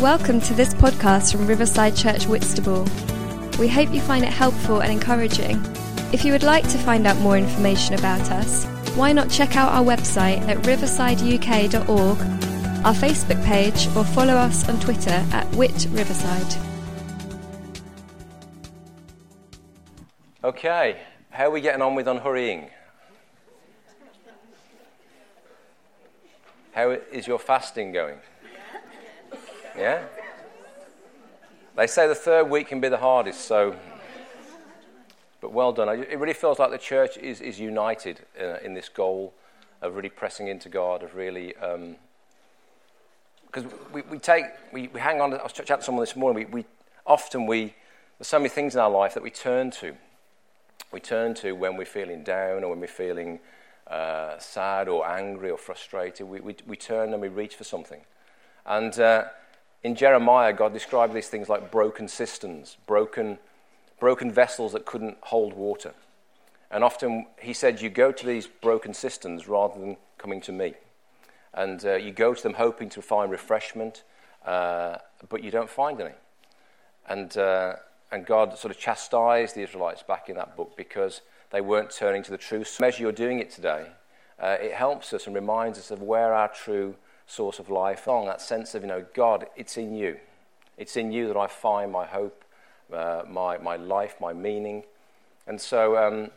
Welcome to this podcast from Riverside Church Whitstable. We hope you find it helpful and encouraging. If you would like to find out more information about us, why not check out our website at riversideuk.org, our Facebook page, or follow us on Twitter at Wit Riverside. Okay, how are we getting on with unhurrying? How is your fasting going? Yeah? They say the third week can be the hardest, so. But well done. It really feels like the church is, is united uh, in this goal of really pressing into God, of really. Because um, we, we take, we, we hang on, I was chatting to someone this morning, we, we often we, there's so many things in our life that we turn to. We turn to when we're feeling down or when we're feeling uh, sad or angry or frustrated. We, we, we turn and we reach for something. And uh, in Jeremiah, God described these things like broken cisterns, broken, broken vessels that couldn't hold water. And often he said, You go to these broken cisterns rather than coming to me. And uh, you go to them hoping to find refreshment, uh, but you don't find any. And, uh, and God sort of chastised the Israelites back in that book because they weren't turning to the truth. So, you're doing it today, uh, it helps us and reminds us of where our true source of life on, that sense of, you know, God, it's in you. It's in you that I find my hope, uh, my, my life, my meaning. And so, um,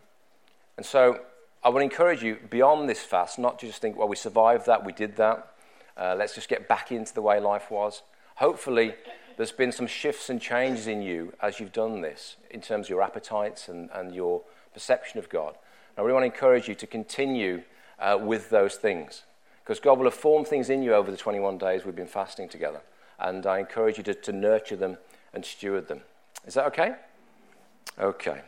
and so I would encourage you beyond this fast, not to just think, well, we survived that, we did that. Uh, let's just get back into the way life was. Hopefully, there's been some shifts and changes in you as you've done this in terms of your appetites and, and your perception of God. And I really want to encourage you to continue uh, with those things. Because God will have formed things in you over the 21 days we've been fasting together. And I encourage you to, to nurture them and steward them. Is that okay? Okay.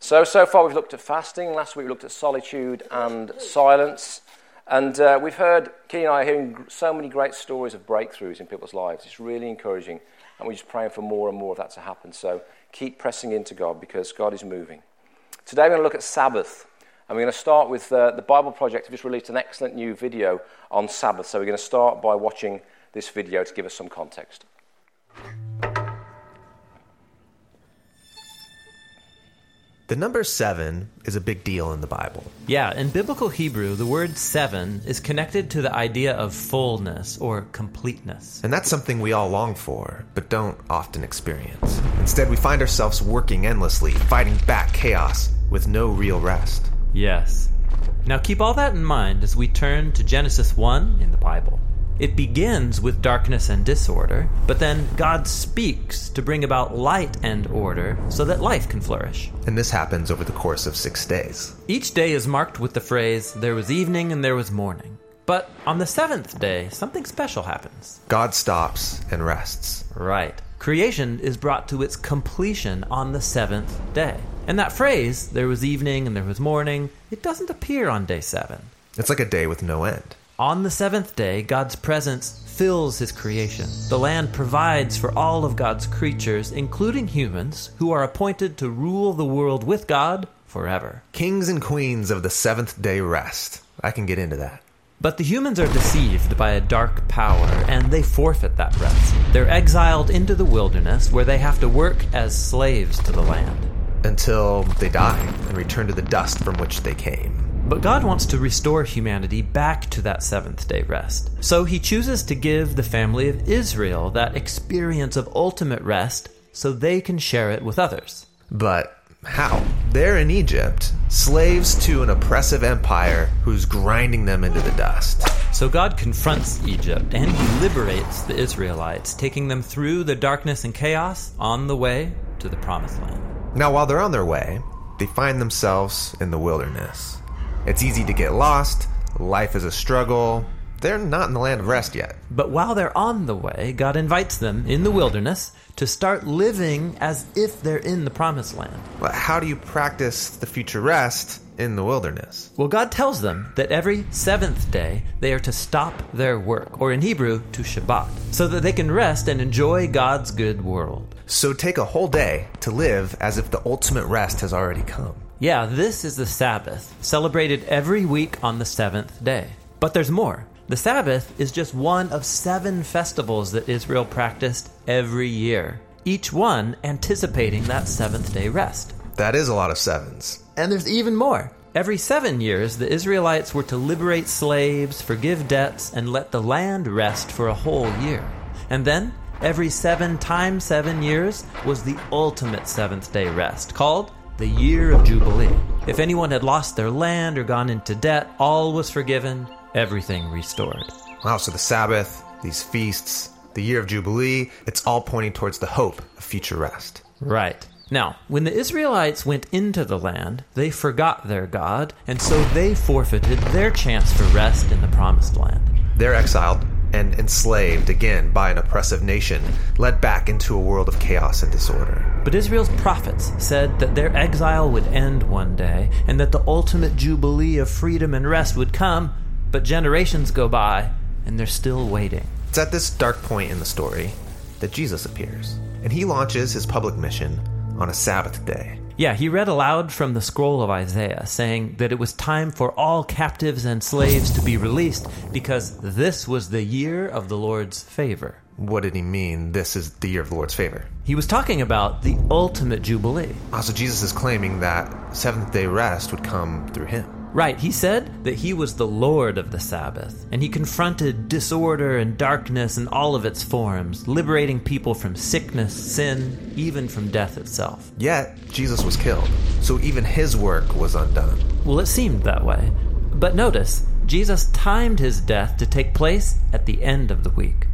So, so far we've looked at fasting. Last week we looked at solitude and silence. And uh, we've heard, Key and I are hearing so many great stories of breakthroughs in people's lives. It's really encouraging. And we're just praying for more and more of that to happen. So keep pressing into God because God is moving. Today we're going to look at Sabbath. And we're going to start with uh, the Bible Project. have just released an excellent new video on Sabbath. So we're going to start by watching this video to give us some context. The number seven is a big deal in the Bible. Yeah, in biblical Hebrew, the word seven is connected to the idea of fullness or completeness. And that's something we all long for, but don't often experience. Instead, we find ourselves working endlessly, fighting back chaos with no real rest. Yes. Now keep all that in mind as we turn to Genesis 1 in the Bible. It begins with darkness and disorder, but then God speaks to bring about light and order so that life can flourish. And this happens over the course of six days. Each day is marked with the phrase, there was evening and there was morning. But on the seventh day, something special happens. God stops and rests. Right. Creation is brought to its completion on the seventh day. And that phrase, there was evening and there was morning, it doesn't appear on day seven. It's like a day with no end. On the seventh day, God's presence fills his creation. The land provides for all of God's creatures, including humans, who are appointed to rule the world with God forever. Kings and queens of the seventh day rest. I can get into that. But the humans are deceived by a dark power, and they forfeit that rest. They're exiled into the wilderness, where they have to work as slaves to the land until they die and return to the dust from which they came. But God wants to restore humanity back to that seventh day rest. So he chooses to give the family of Israel that experience of ultimate rest so they can share it with others. But how? They're in Egypt, slaves to an oppressive empire who's grinding them into the dust. So God confronts Egypt and he liberates the Israelites, taking them through the darkness and chaos on the way to the promised land. Now, while they're on their way, they find themselves in the wilderness. It's easy to get lost, life is a struggle. They're not in the land of rest yet. But while they're on the way, God invites them in the wilderness to start living as if they're in the promised land. But how do you practice the future rest in the wilderness? Well, God tells them that every seventh day they are to stop their work, or in Hebrew, to Shabbat, so that they can rest and enjoy God's good world. So take a whole day to live as if the ultimate rest has already come. Yeah, this is the Sabbath, celebrated every week on the seventh day. But there's more. The Sabbath is just one of seven festivals that Israel practiced every year, each one anticipating that seventh day rest. That is a lot of sevens. And there's even more. Every seven years, the Israelites were to liberate slaves, forgive debts, and let the land rest for a whole year. And then, every seven times seven years was the ultimate seventh day rest, called the Year of Jubilee. If anyone had lost their land or gone into debt, all was forgiven, everything restored. Wow, so the Sabbath, these feasts, the year of Jubilee, it's all pointing towards the hope of future rest. Right. Now, when the Israelites went into the land, they forgot their God, and so they forfeited their chance for rest in the promised land. They're exiled and enslaved again by an oppressive nation, led back into a world of chaos and disorder. But Israel's prophets said that their exile would end one day, and that the ultimate jubilee of freedom and rest would come, but generations go by, and they're still waiting. It's at this dark point in the story that Jesus appears, and he launches his public mission on a Sabbath day. Yeah, he read aloud from the scroll of Isaiah, saying that it was time for all captives and slaves to be released because this was the year of the Lord's favor. What did he mean? This is the year of the Lord's favor. He was talking about the ultimate jubilee. Ah, also, Jesus is claiming that seventh day rest would come through him. Right, he said that he was the Lord of the Sabbath, and he confronted disorder and darkness in all of its forms, liberating people from sickness, sin, even from death itself. Yet, Jesus was killed, so even his work was undone. Well, it seemed that way. But notice, Jesus timed his death to take place at the end of the week.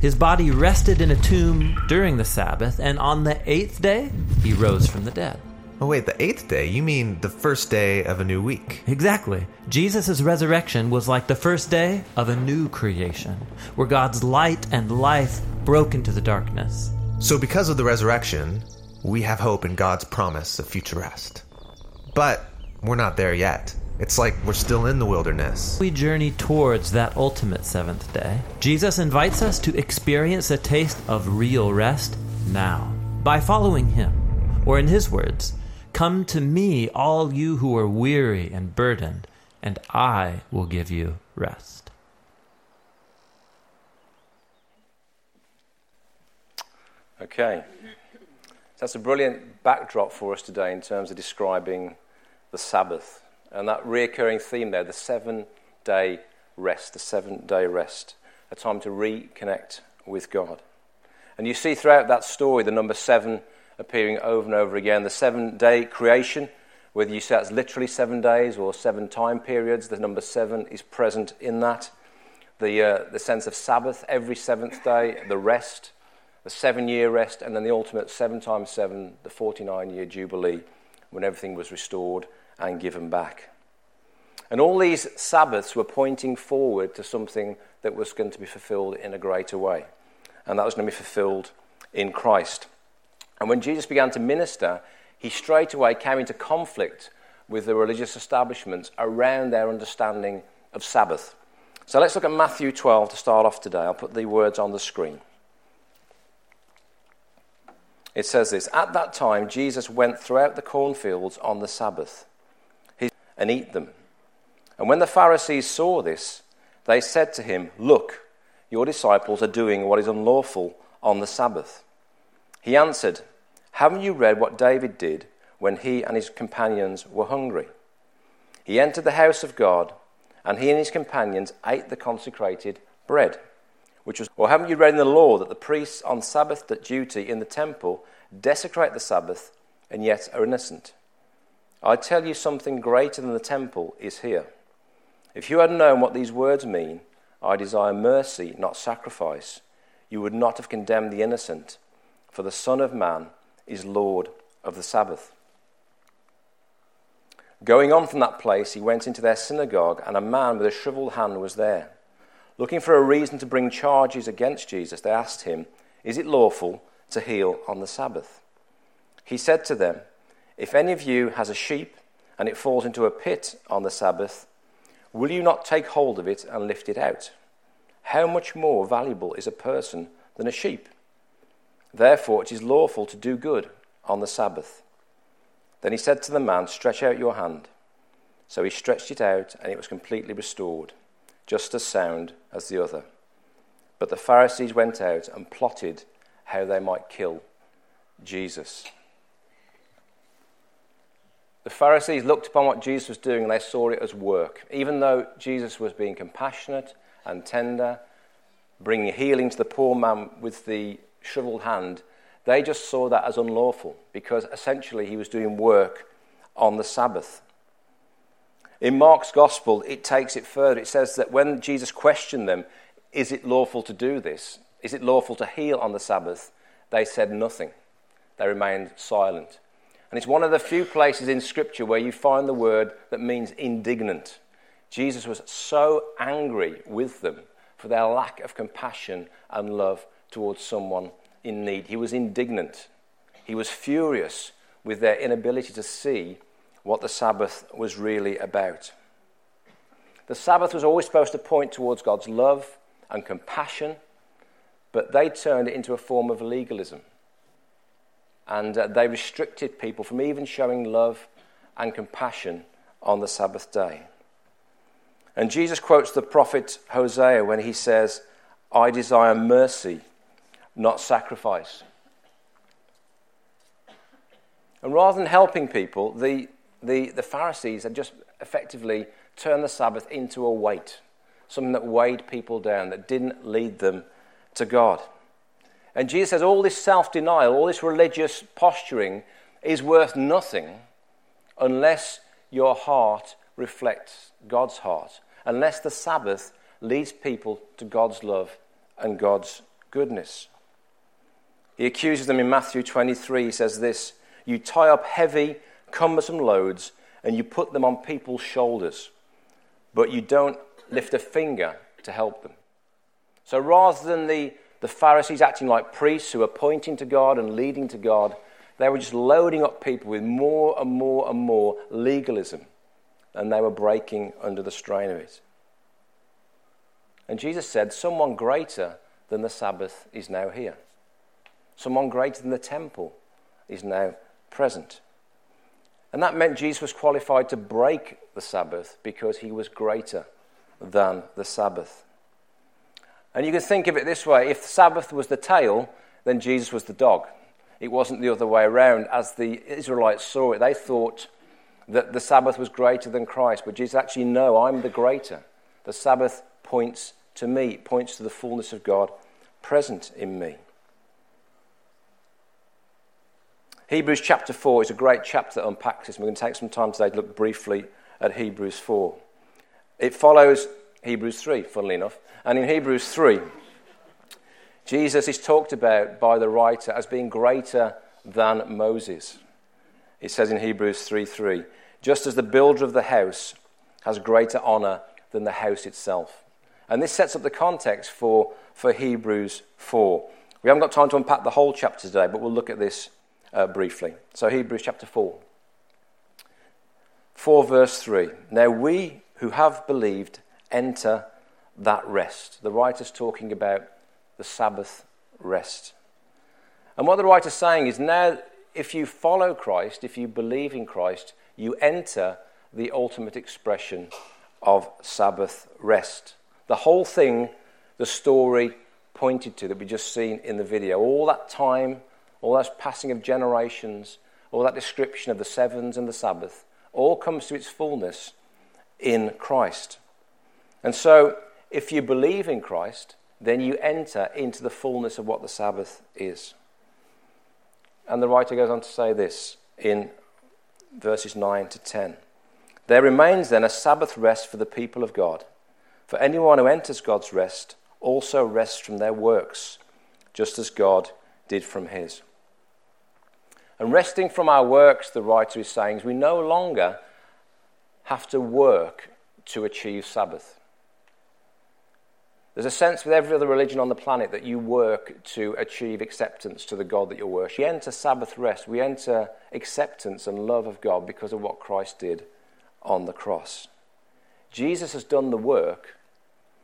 His body rested in a tomb during the Sabbath, and on the eighth day, he rose from the dead. Oh, wait, the eighth day? You mean the first day of a new week? Exactly. Jesus' resurrection was like the first day of a new creation, where God's light and life broke into the darkness. So, because of the resurrection, we have hope in God's promise of future rest. But we're not there yet. It's like we're still in the wilderness. We journey towards that ultimate seventh day. Jesus invites us to experience a taste of real rest now by following him. Or, in his words, Come to me, all you who are weary and burdened, and I will give you rest. Okay. That's a brilliant backdrop for us today in terms of describing the Sabbath. And that reoccurring theme there, the seven day rest, the seven day rest, a time to reconnect with God. And you see throughout that story the number seven appearing over and over again. The seven day creation, whether you say that's literally seven days or seven time periods, the number seven is present in that. The, uh, the sense of Sabbath every seventh day, the rest, the seven year rest, and then the ultimate seven times seven, the 49 year Jubilee, when everything was restored and given back. And all these Sabbaths were pointing forward to something that was going to be fulfilled in a greater way. And that was going to be fulfilled in Christ. And when Jesus began to minister, he straight away came into conflict with the religious establishments around their understanding of Sabbath. So let's look at Matthew 12 to start off today. I'll put the words on the screen. It says this At that time, Jesus went throughout the cornfields on the Sabbath and eat them. And when the Pharisees saw this, they said to him, Look, your disciples are doing what is unlawful on the Sabbath. He answered, Haven't you read what David did when he and his companions were hungry? He entered the house of God, and he and his companions ate the consecrated bread. Which was, or haven't you read in the law that the priests on Sabbath duty in the temple desecrate the Sabbath and yet are innocent? I tell you something greater than the temple is here. If you had known what these words mean, I desire mercy, not sacrifice, you would not have condemned the innocent for the Son of Man is Lord of the Sabbath. Going on from that place, he went into their synagogue, and a man with a shriveled hand was there. Looking for a reason to bring charges against Jesus, they asked him, Is it lawful to heal on the Sabbath? He said to them, If any of you has a sheep and it falls into a pit on the Sabbath, will you not take hold of it and lift it out? How much more valuable is a person than a sheep? Therefore, it is lawful to do good on the Sabbath. Then he said to the man, Stretch out your hand. So he stretched it out, and it was completely restored, just as sound as the other. But the Pharisees went out and plotted how they might kill Jesus. The Pharisees looked upon what Jesus was doing and they saw it as work. Even though Jesus was being compassionate and tender, bringing healing to the poor man with the shriveled hand, they just saw that as unlawful because essentially he was doing work on the Sabbath. In Mark's gospel, it takes it further. It says that when Jesus questioned them, Is it lawful to do this? Is it lawful to heal on the Sabbath? They said nothing. They remained silent. And it's one of the few places in Scripture where you find the word that means indignant. Jesus was so angry with them for their lack of compassion and love towards someone in need. He was indignant. He was furious with their inability to see what the Sabbath was really about. The Sabbath was always supposed to point towards God's love and compassion, but they turned it into a form of legalism. And uh, they restricted people from even showing love and compassion on the Sabbath day. And Jesus quotes the prophet Hosea when he says, I desire mercy, not sacrifice. And rather than helping people, the, the, the Pharisees had just effectively turned the Sabbath into a weight, something that weighed people down, that didn't lead them to God. And Jesus says all this self denial, all this religious posturing is worth nothing unless your heart reflects God's heart, unless the Sabbath leads people to God's love and God's goodness. He accuses them in Matthew 23. He says this You tie up heavy, cumbersome loads and you put them on people's shoulders, but you don't lift a finger to help them. So rather than the, the Pharisees acting like priests who are pointing to God and leading to God, they were just loading up people with more and more and more legalism, and they were breaking under the strain of it. And Jesus said, Someone greater than the Sabbath is now here. Someone greater than the temple is now present. And that meant Jesus was qualified to break the Sabbath because he was greater than the Sabbath. And you can think of it this way if the Sabbath was the tail, then Jesus was the dog. It wasn't the other way around. As the Israelites saw it, they thought that the Sabbath was greater than Christ. But Jesus actually, no, I'm the greater. The Sabbath points to me, it points to the fullness of God present in me. Hebrews chapter 4 is a great chapter that unpacks this. We're going to take some time today to look briefly at Hebrews 4. It follows Hebrews 3, funnily enough. And in Hebrews 3, Jesus is talked about by the writer as being greater than Moses. It says in Hebrews 3 3, just as the builder of the house has greater honor than the house itself. And this sets up the context for, for Hebrews 4. We haven't got time to unpack the whole chapter today, but we'll look at this uh, briefly. So, Hebrews chapter 4. 4 verse 3. Now, we who have believed enter that rest. The writer's talking about the Sabbath rest. And what the writer's saying is now, if you follow Christ, if you believe in Christ, you enter the ultimate expression of Sabbath rest. The whole thing, the story pointed to that we just seen in the video, all that time all that passing of generations, all that description of the sevens and the Sabbath, all comes to its fullness in Christ. And so, if you believe in Christ, then you enter into the fullness of what the Sabbath is. And the writer goes on to say this in verses 9 to 10. There remains then a Sabbath rest for the people of God. For anyone who enters God's rest also rests from their works, just as God did from his. And resting from our works, the writer is saying, is we no longer have to work to achieve Sabbath. There's a sense with every other religion on the planet that you work to achieve acceptance to the God that you worship. We enter Sabbath rest. We enter acceptance and love of God because of what Christ did on the cross. Jesus has done the work.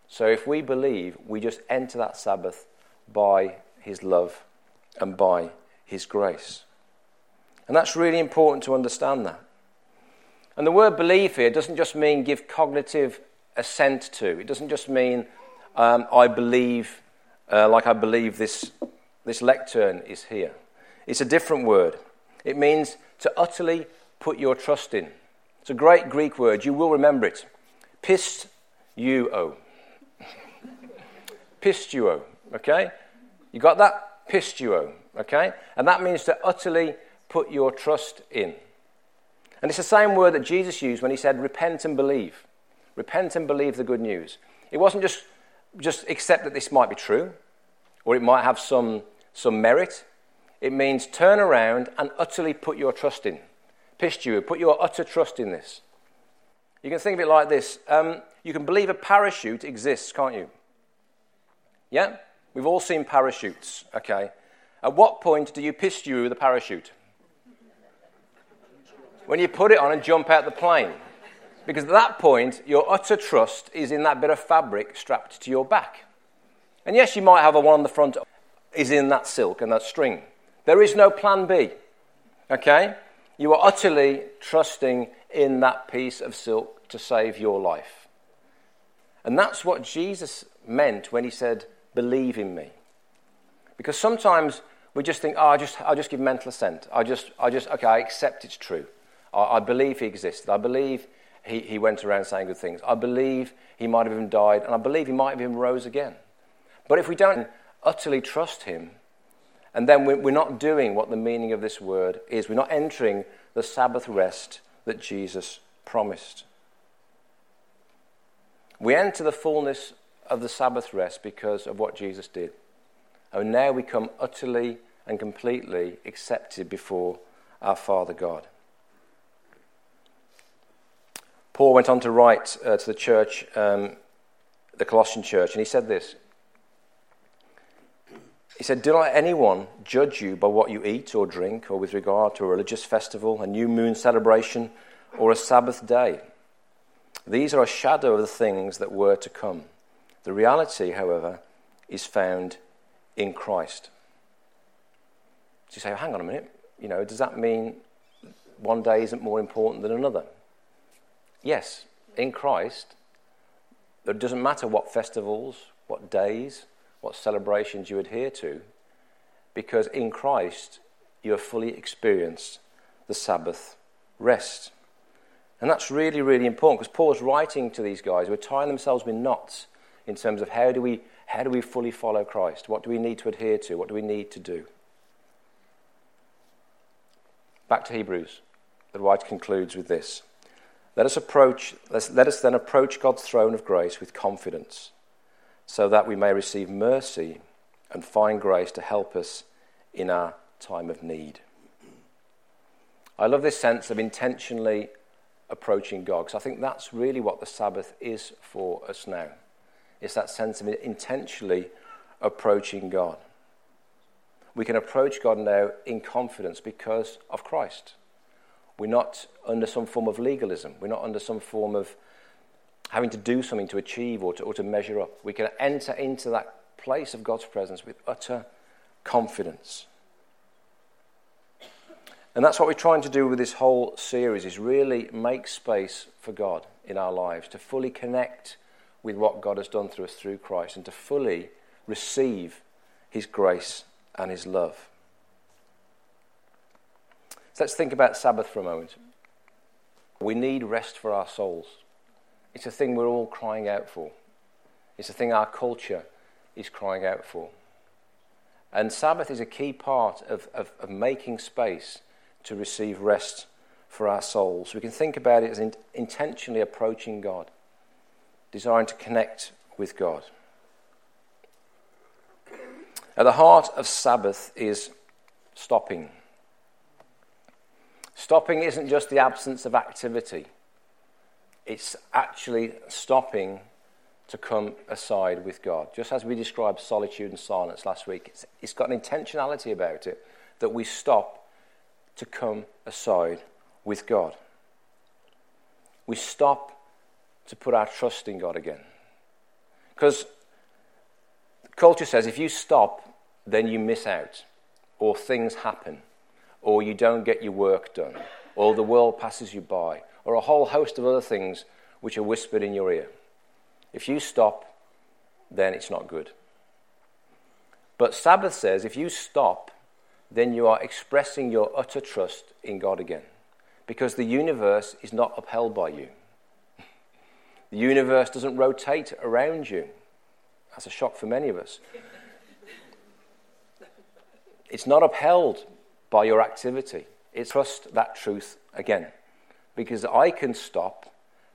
So if we believe, we just enter that Sabbath by his love and by his grace. And that's really important to understand that. And the word believe here doesn't just mean give cognitive assent to, it doesn't just mean um, I believe, uh, like I believe this, this lectern is here. It's a different word. It means to utterly put your trust in. It's a great Greek word. You will remember it. Pisteuo. Pisteuo. Okay? You got that? Pisteuo. Okay? And that means to utterly put your trust in. And it's the same word that Jesus used when he said, repent and believe. Repent and believe the good news. It wasn't just, just accept that this might be true or it might have some, some merit. It means turn around and utterly put your trust in. Pisteuo, put your utter trust in this. You can think of it like this um, you can believe a parachute exists, can't you? Yeah? We've all seen parachutes, okay? At what point do you pisteuo the parachute? When you put it on and jump out the plane. Because at that point, your utter trust is in that bit of fabric strapped to your back. And yes, you might have a one on the front, is in that silk and that string. There is no plan B. Okay? You are utterly trusting in that piece of silk to save your life. And that's what Jesus meant when he said, Believe in me. Because sometimes we just think, oh, I just, I'll just give mental assent. I just, I just, okay, I accept it's true. I, I believe he existed. I believe he, he went around saying good things. I believe he might have even died, and I believe he might have even rose again. But if we don't utterly trust him, and then we're not doing what the meaning of this word is, we're not entering the Sabbath rest that Jesus promised. We enter the fullness of the Sabbath rest because of what Jesus did. And now we come utterly and completely accepted before our Father God. Paul went on to write uh, to the church, um, the Colossian church, and he said this. He said, Do not let anyone judge you by what you eat or drink, or with regard to a religious festival, a new moon celebration, or a Sabbath day. These are a shadow of the things that were to come. The reality, however, is found in Christ. So you say, hang on a minute, you know, does that mean one day isn't more important than another? Yes, in Christ, it doesn't matter what festivals, what days, what celebrations you adhere to, because in Christ you have fully experienced the Sabbath rest. And that's really, really important because Paul's writing to these guys who are tying themselves with knots in terms of how do we, how do we fully follow Christ? What do we need to adhere to? What do we need to do? Back to Hebrews. The writer concludes with this. Let us, approach, let us then approach God's throne of grace with confidence, so that we may receive mercy and find grace to help us in our time of need. I love this sense of intentionally approaching God, because I think that's really what the Sabbath is for us now. It's that sense of intentionally approaching God. We can approach God now in confidence because of Christ. We're not under some form of legalism. We're not under some form of having to do something to achieve or to, or to measure up. We can enter into that place of God's presence with utter confidence. And that's what we're trying to do with this whole series is really make space for God in our lives, to fully connect with what God has done through us through Christ and to fully receive his grace and his love. So let's think about Sabbath for a moment. We need rest for our souls. It's a thing we're all crying out for. It's a thing our culture is crying out for. And Sabbath is a key part of, of, of making space to receive rest for our souls. We can think about it as in, intentionally approaching God, desiring to connect with God. At the heart of Sabbath is stopping. Stopping isn't just the absence of activity, it's actually stopping to come aside with God. Just as we described solitude and silence last week, it's, it's got an intentionality about it that we stop to come aside with God. We stop to put our trust in God again. Because culture says if you stop, then you miss out, or things happen or you don't get your work done, or the world passes you by, or a whole host of other things which are whispered in your ear. If you stop, then it's not good. But Sabbath says if you stop, then you are expressing your utter trust in God again. Because the universe is not upheld by you. The universe doesn't rotate around you. That's a shock for many of us. It's not upheld by your activity. It's trust that truth again. Because I can stop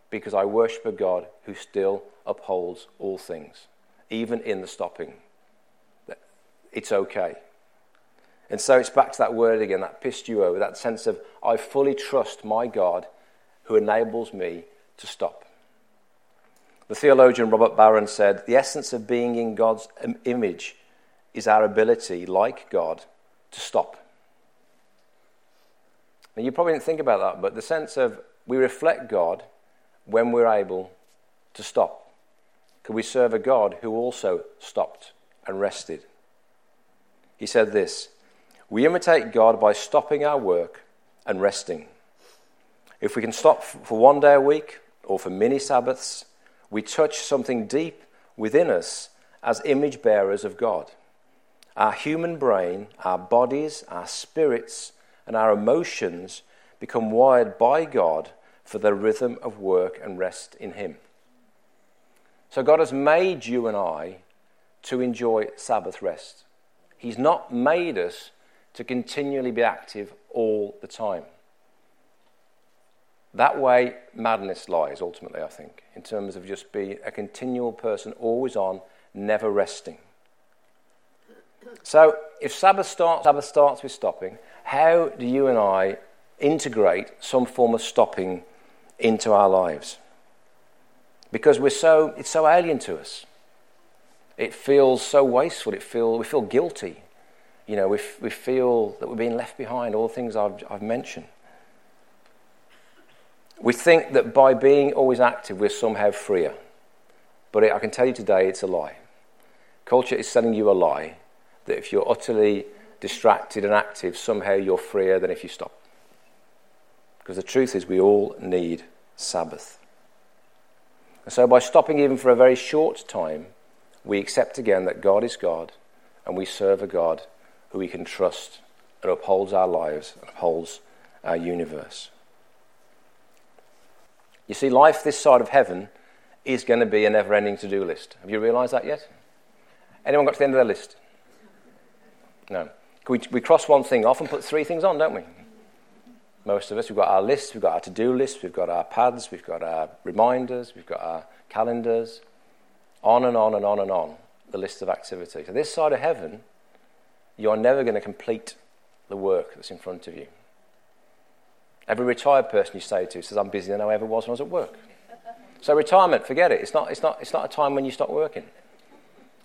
because I worship a God who still upholds all things, even in the stopping. It's okay. And so it's back to that word again, that pisteuo, that sense of I fully trust my God who enables me to stop. The theologian Robert Barron said, The essence of being in God's image is our ability, like God, to stop. Now, you probably didn't think about that, but the sense of we reflect God when we're able to stop. Could we serve a God who also stopped and rested? He said this We imitate God by stopping our work and resting. If we can stop for one day a week or for mini Sabbaths, we touch something deep within us as image bearers of God. Our human brain, our bodies, our spirits, and our emotions become wired by God for the rhythm of work and rest in Him. So, God has made you and I to enjoy Sabbath rest. He's not made us to continually be active all the time. That way, madness lies ultimately, I think, in terms of just being a continual person, always on, never resting. So, if Sabbath starts, Sabbath starts with stopping, how do you and I integrate some form of stopping into our lives? Because we're so, it's so alien to us. It feels so wasteful. It feel, we feel guilty. You know, we, we feel that we're being left behind, all the things I've, I've mentioned. We think that by being always active, we're somehow freer. But I can tell you today, it's a lie. Culture is selling you a lie that if you're utterly distracted and active, somehow you're freer than if you stop. Because the truth is, we all need Sabbath. And so, by stopping even for a very short time, we accept again that God is God and we serve a God who we can trust and upholds our lives and upholds our universe. You see, life this side of heaven is going to be a never ending to do list. Have you realized that yet? Anyone got to the end of their list? No. We, we cross one thing off and put three things on, don't we? Most of us, we've got our lists, we've got our to do lists, we've got our pads, we've got our reminders, we've got our calendars, on and on and on and on, the list of activities. So, this side of heaven, you're never going to complete the work that's in front of you. Every retired person you say to says, I'm busier than I ever was when I was at work. So, retirement, forget it. It's not, it's, not, it's not a time when you stop working.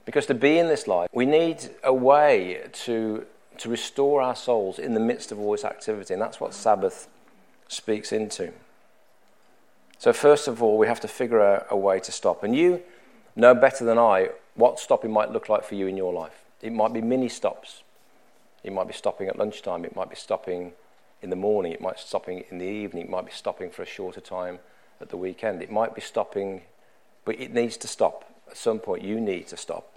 Because to be in this life, we need a way to, to restore our souls in the midst of all this activity. And that's what Sabbath speaks into. So, first of all, we have to figure out a way to stop. And you know better than I what stopping might look like for you in your life. It might be mini stops. It might be stopping at lunchtime. It might be stopping in the morning, it might be stopping in the evening, it might be stopping for a shorter time at the weekend. It might be stopping, but it needs to stop. At some point, you need to stop.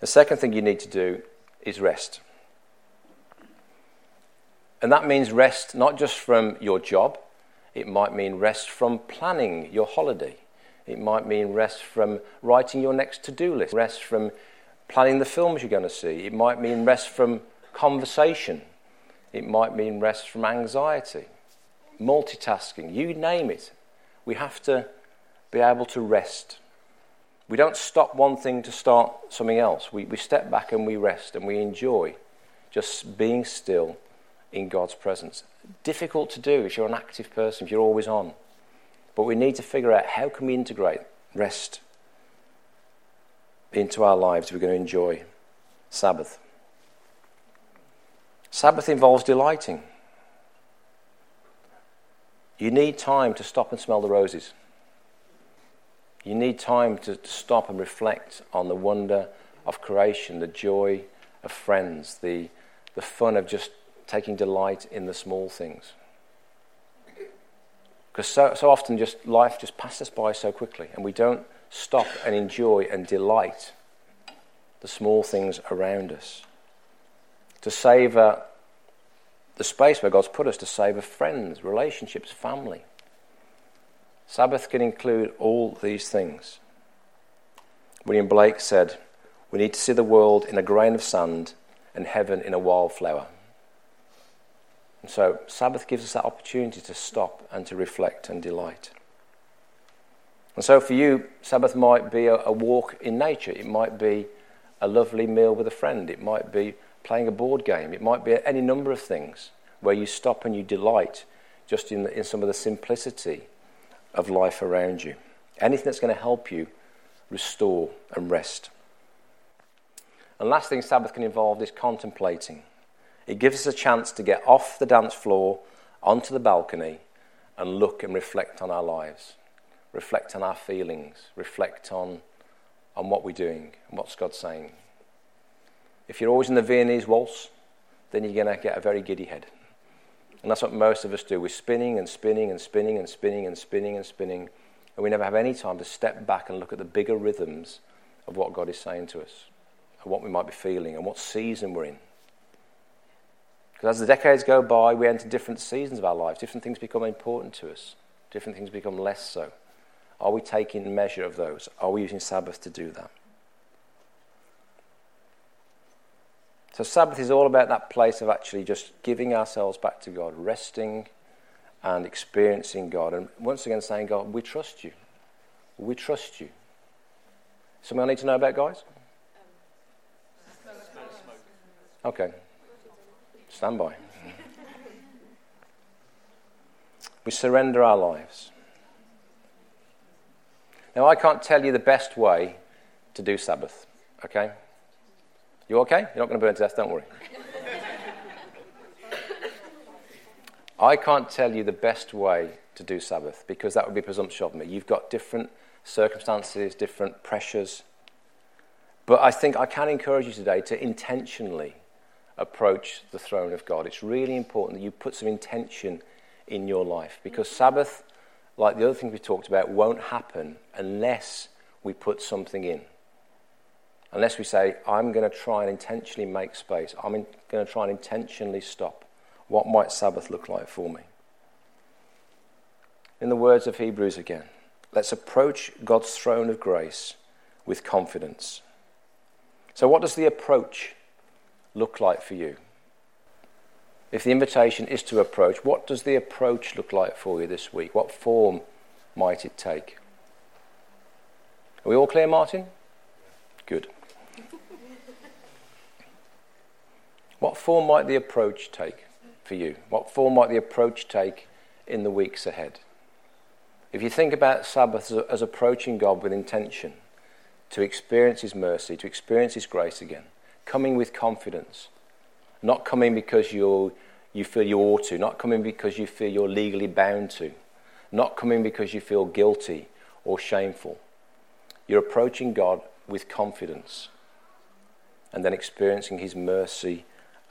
The second thing you need to do is rest. And that means rest not just from your job, it might mean rest from planning your holiday. It might mean rest from writing your next to do list, rest from planning the films you're going to see. It might mean rest from conversation it might mean rest from anxiety, multitasking, you name it. We have to be able to rest. We don't stop one thing to start something else. We, we step back and we rest and we enjoy just being still in God's presence. Difficult to do if you're an active person, if you're always on. But we need to figure out how can we integrate rest into our lives we're going to enjoy Sabbath. Sabbath involves delighting. You need time to stop and smell the roses. You need time to, to, stop and reflect on the wonder of creation, the joy of friends, the, the fun of just taking delight in the small things. Because so, so often just life just passes by so quickly and we don't stop and enjoy and delight the small things around us. To savour the space where God's put us to savour friends, relationships, family. Sabbath can include all these things. William Blake said, We need to see the world in a grain of sand and heaven in a wildflower. And so, Sabbath gives us that opportunity to stop and to reflect and delight. And so, for you, Sabbath might be a, a walk in nature, it might be a lovely meal with a friend, it might be playing a board game, it might be any number of things where you stop and you delight just in, in some of the simplicity of life around you. Anything that's going to help you restore and rest. And last thing Sabbath can involve is contemplating. It gives us a chance to get off the dance floor onto the balcony and look and reflect on our lives, reflect on our feelings, reflect on, on what we're doing and what's God saying. If you're always in the Viennese waltz, then you're going to get a very giddy head. And that's what most of us do. We're spinning and spinning and spinning and spinning and spinning and spinning, and we never have any time to step back and look at the bigger rhythms of what God is saying to us, and what we might be feeling, and what season we're in. Because as the decades go by, we enter different seasons of our lives. Different things become important to us, different things become less so. Are we taking measure of those? Are we using Sabbath to do that? So, Sabbath is all about that place of actually just giving ourselves back to God, resting and experiencing God. And once again, saying, God, we trust you. We trust you. Something I need to know about, guys? Okay. Stand by. we surrender our lives. Now, I can't tell you the best way to do Sabbath, okay? You okay? You're not going to burn to death, don't worry. I can't tell you the best way to do Sabbath because that would be presumptuous of me. You've got different circumstances, different pressures. But I think I can encourage you today to intentionally approach the throne of God. It's really important that you put some intention in your life because Sabbath, like the other things we talked about, won't happen unless we put something in unless we say, I'm going to try and intentionally make space, I'm in, going to try and intentionally stop. What might Sabbath look like for me? In the words of Hebrews again, let's approach God's throne of grace with confidence. So, what does the approach look like for you? If the invitation is to approach, what does the approach look like for you this week? What form might it take? Are we all clear, Martin? Good. What form might the approach take for you? What form might the approach take in the weeks ahead? If you think about Sabbath as, as approaching God with intention, to experience His mercy, to experience His grace again, coming with confidence, not coming because you you feel you ought to, not coming because you feel you're legally bound to, not coming because you feel guilty or shameful. You're approaching God with confidence and then experiencing His mercy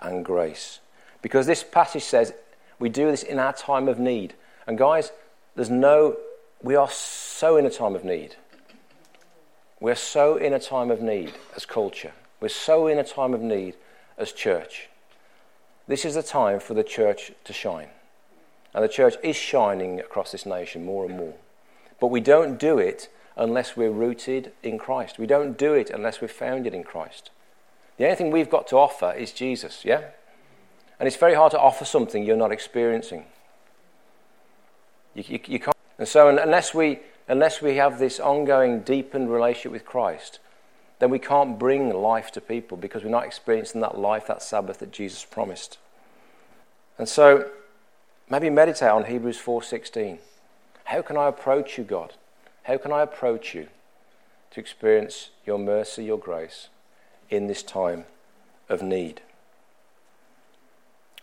and grace. Because this passage says we do this in our time of need. And guys, there's no, we are so in a time of need. We're so in a time of need as culture. We're so in a time of need as church. This is the time for the church to shine. And the church is shining across this nation more and more. But we don't do it unless we're rooted in Christ. We don't do it unless we're founded in Christ. The only thing we've got to offer is Jesus, yeah? And it's very hard to offer something you're not experiencing. You, you, you can't. And so, unless we, unless we have this ongoing, deepened relationship with Christ, then we can't bring life to people because we're not experiencing that life, that Sabbath that Jesus promised. And so, maybe meditate on Hebrews 4:16. How can I approach you, God? How can I approach you to experience your mercy, your grace? In this time of need.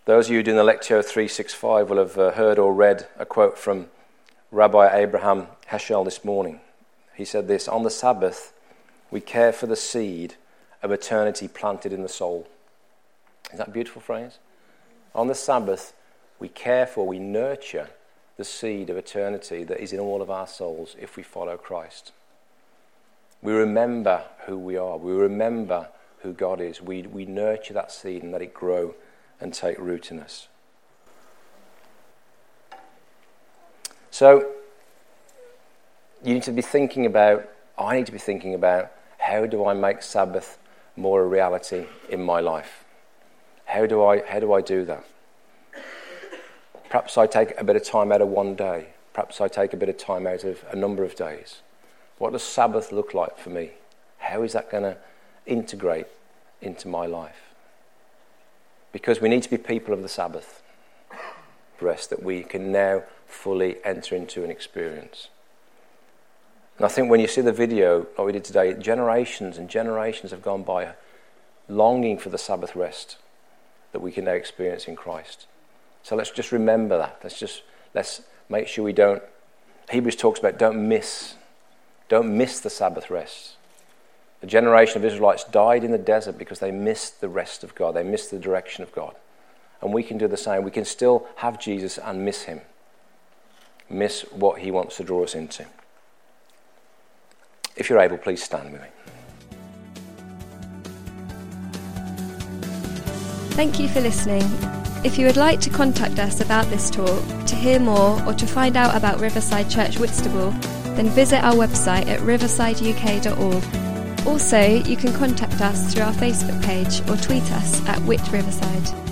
Those of you doing the Lectio 365 will have uh, heard or read a quote from Rabbi Abraham Heschel this morning. He said this On the Sabbath, we care for the seed of eternity planted in the soul. Is that a beautiful phrase? On the Sabbath, we care for, we nurture the seed of eternity that is in all of our souls if we follow Christ. We remember who we are. We remember who God is. We, we nurture that seed and let it grow and take root in us. So, you need to be thinking about, I need to be thinking about, how do I make Sabbath more a reality in my life? How do I, how do, I do that? Perhaps I take a bit of time out of one day. Perhaps I take a bit of time out of a number of days. What does Sabbath look like for me? How is that going to integrate into my life? Because we need to be people of the Sabbath rest that we can now fully enter into and experience. And I think when you see the video like we did today, generations and generations have gone by longing for the Sabbath rest that we can now experience in Christ. So let's just remember that. Let's just let's make sure we don't Hebrews talks about don't miss don't miss the Sabbath rest. The generation of Israelites died in the desert because they missed the rest of God. They missed the direction of God. And we can do the same. We can still have Jesus and miss him. Miss what he wants to draw us into. If you're able, please stand with me. Thank you for listening. If you would like to contact us about this talk, to hear more, or to find out about Riverside Church Whitstable, then visit our website at riversideuk.org. Also, you can contact us through our Facebook page or tweet us at Whit Riverside.